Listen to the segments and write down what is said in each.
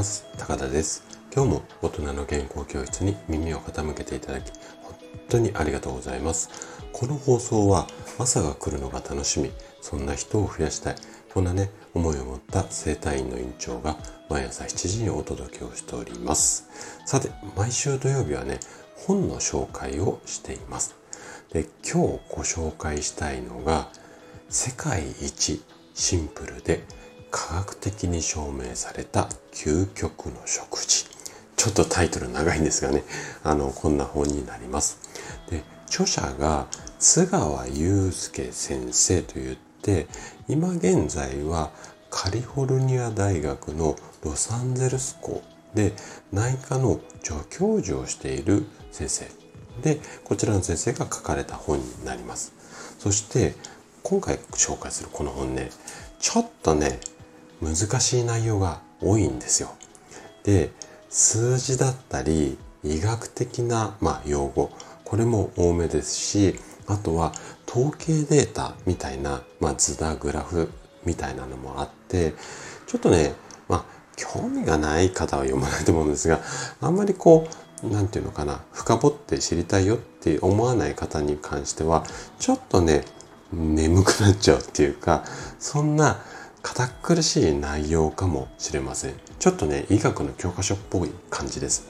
ます。高田です。今日も大人の健康教室に耳を傾けていただき本当にありがとうございます。この放送は朝が来るのが楽しみそんな人を増やしたいこんなね思いを持った整体院の院長が毎朝7時にお届けをしております。さて毎週土曜日はね本の紹介をしています。で今日ご紹介したいのが世界一シンプルで科学的に証明された究極の食事。ちょっとタイトル長いんですがね。あのこんな本になります。で著者が津川祐介先生といって今現在はカリフォルニア大学のロサンゼルス校で内科の助教授をしている先生。でこちらの先生が書かれた本になります。そして今回紹介するこの本ねちょっとね難しい内容が多いんですよ。で数字だったり医学的な、まあ、用語これも多めですしあとは統計データみたいな、まあ、図だグラフみたいなのもあってちょっとねまあ興味がない方は読まないと思うんですがあんまりこう何て言うのかな深掘って知りたいよって思わない方に関してはちょっとね眠くなっちゃうっていうかそんな堅苦しい内容かもしれません。ちょっとね医学の教科書っぽい感じです。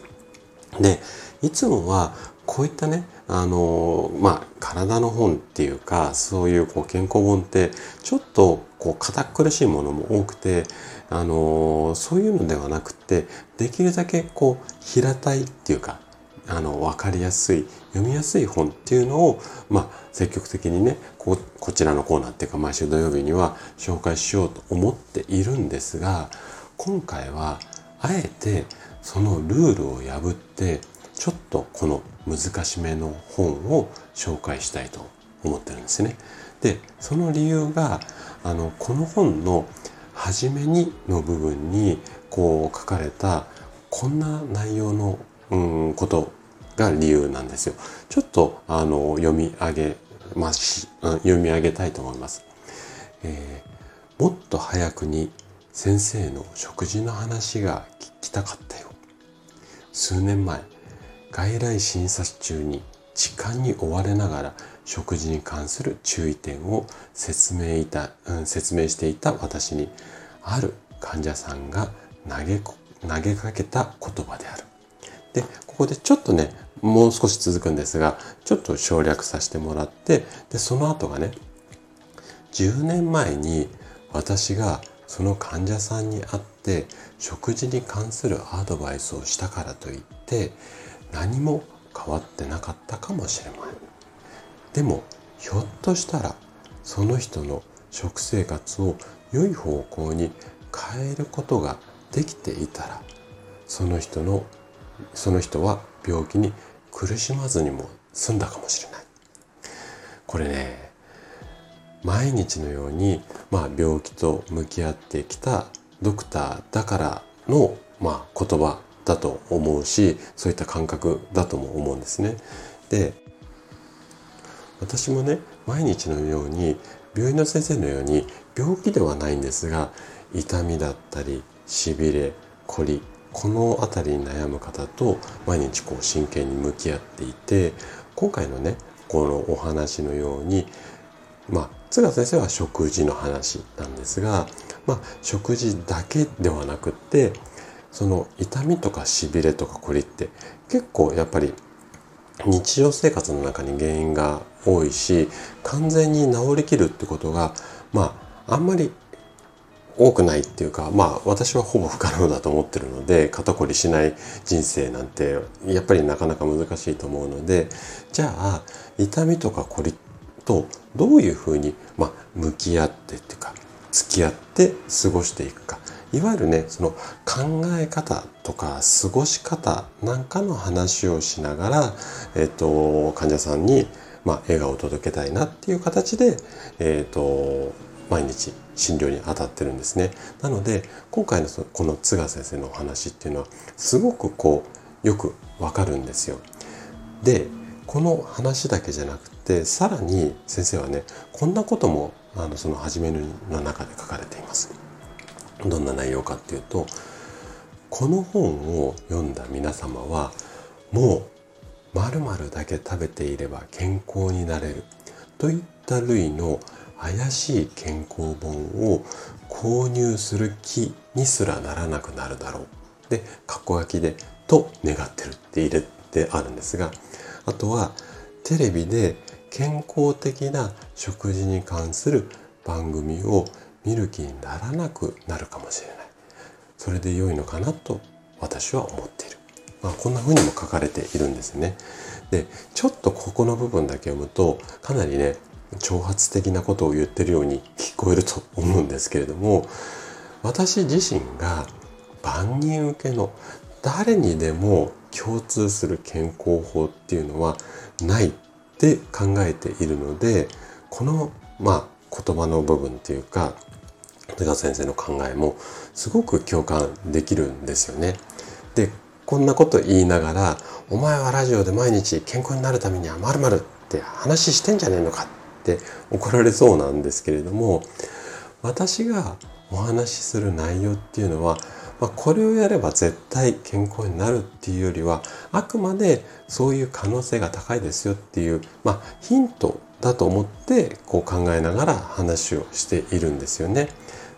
でいつもはこういったねあのまあ体の本っていうかそういうこう健康本ってちょっとこう堅苦しいものも多くてあのそういうのではなくてできるだけこう平たいっていうかあの分かりやすい読みやすい本っていうのを、まあ、積極的にねここちらのコーナーっていうか毎週土曜日には紹介しようと思っているんですが今回はあえてそのルールを破ってちょっとこの難しめの本を紹介したいと思ってるんですね。でその理由があのこの本の初めにの部分にこう書かれたこんな内容の、うん、ことが理由なんですよ。ちょっとあの読み上げまし、読み上げたいと思います。えー、もっと早くに先生の食事の話が聞きたかったよ。数年前、外来診察中に時間に追われながら食事に関する注意点を説明いた、うん、説明していた私にある患者さんが投げ投げかけた言葉である。でここでちょっとねもう少し続くんですがちょっと省略させてもらってでその後がね10年前に私がその患者さんに会って食事に関するアドバイスをしたからといって何も変わってなかったかもしれないでもひょっとしたらその人の食生活を良い方向に変えることができていたらその人のその人は病気に苦しまずにも済んだかもしれないこれね毎日のように、まあ、病気と向き合ってきたドクターだからの、まあ、言葉だと思うしそういった感覚だとも思うんですね。で私もね毎日のように病院の先生のように病気ではないんですが痛みだったりしびれこりこの辺りに悩む方と毎日こう真剣に向き合っていて今回のねこのお話のようにまあ津川先生は食事の話なんですが、まあ、食事だけではなくってその痛みとかしびれとかこりって結構やっぱり日常生活の中に原因が多いし完全に治りきるってことがまああんまり多くないっていうかまあ私はほぼ不可能だと思ってるので肩こりしない人生なんてやっぱりなかなか難しいと思うのでじゃあ痛みとかこりとどういうふうに、まあ、向き合ってっていうか付き合って過ごしていくか。いわゆるねその考え方とか過ごし方なんかの話をしながら、えっと、患者さんに、まあ、笑顔を届けたいなっていう形で、えっと、毎日診療に当たってるんですね。なので今回のこの津川先生のお話っていうのはすごくこうよくわかるんですよ。でこの話だけじゃなくてさらに先生はねこんなこともあのその初めの中で書かれています。どんな内容かっていうとこの本を読んだ皆様はもう〇〇だけ食べていれば健康になれるといった類の怪しい健康本を購入する気にすらならなくなるだろう。で、過去書きで、と願ってるって入れてあるんですが、あとはテレビで健康的な食事に関する番組を見る気にならなくなるかもしれない。それで良いのかなと私は思っている。まあ、こんな風にも書かれているんですね。で、ちょっとここの部分だけ読むと、かなりね、挑発的なことを言ってるように聞こえると思うんですけれども、私自身が万人受けの誰にでも共通する健康法っていうのはないって考えているので、この、まあ、言葉の部分っていうか、手川先生の考えもすごく共感できるんですよね。で、こんなこと言いながら、お前はラジオで毎日健康になるためにはまるって話してんじゃねえのかって怒られそうなんですけれども、私がお話しする内容っていうのは、まあ、これをやれば絶対健康になるっていうよりはあくまでそういう可能性が高いですよっていう、まあ、ヒントだと思ってこう考えながら話をしているんですよね。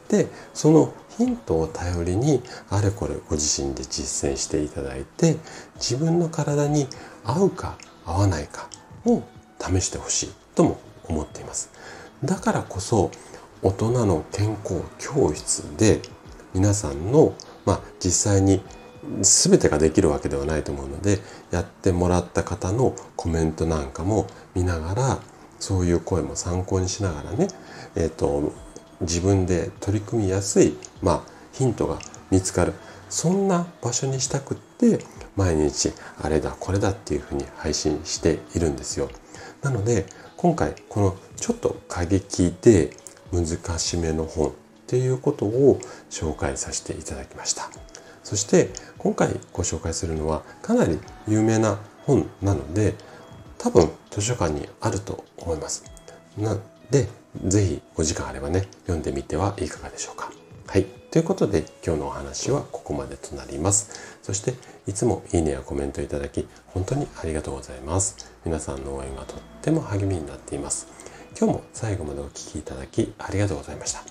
でそのヒントを頼りにあれこれご自身で実践していただいて自分の体に合うか合わないかを試してほしいとも思っています。だからこそ大人の健康教室で皆さんの、まあ、実際に全てができるわけではないと思うのでやってもらった方のコメントなんかも見ながらそういう声も参考にしながらね、えーと自分で取り組みやすい、まあ、ヒントが見つかるそんな場所にしたくって毎日あれだこれだっていうふうに配信しているんですよなので今回このちょっと過激で難しめの本っていうことを紹介させていただきましたそして今回ご紹介するのはかなり有名な本なので多分図書館にあると思いますなでぜひお時間あればね、読んでみてはいかがでしょうか。はい。ということで今日のお話はここまでとなります。そしていつもいいねやコメントいただき本当にありがとうございます。皆さんの応援がとっても励みになっています。今日も最後までお聴きいただきありがとうございました。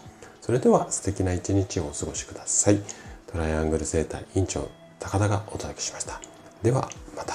それでは素敵な一日をお過ごしください。トライアングル生態院長高田がお届けしました。ではまた。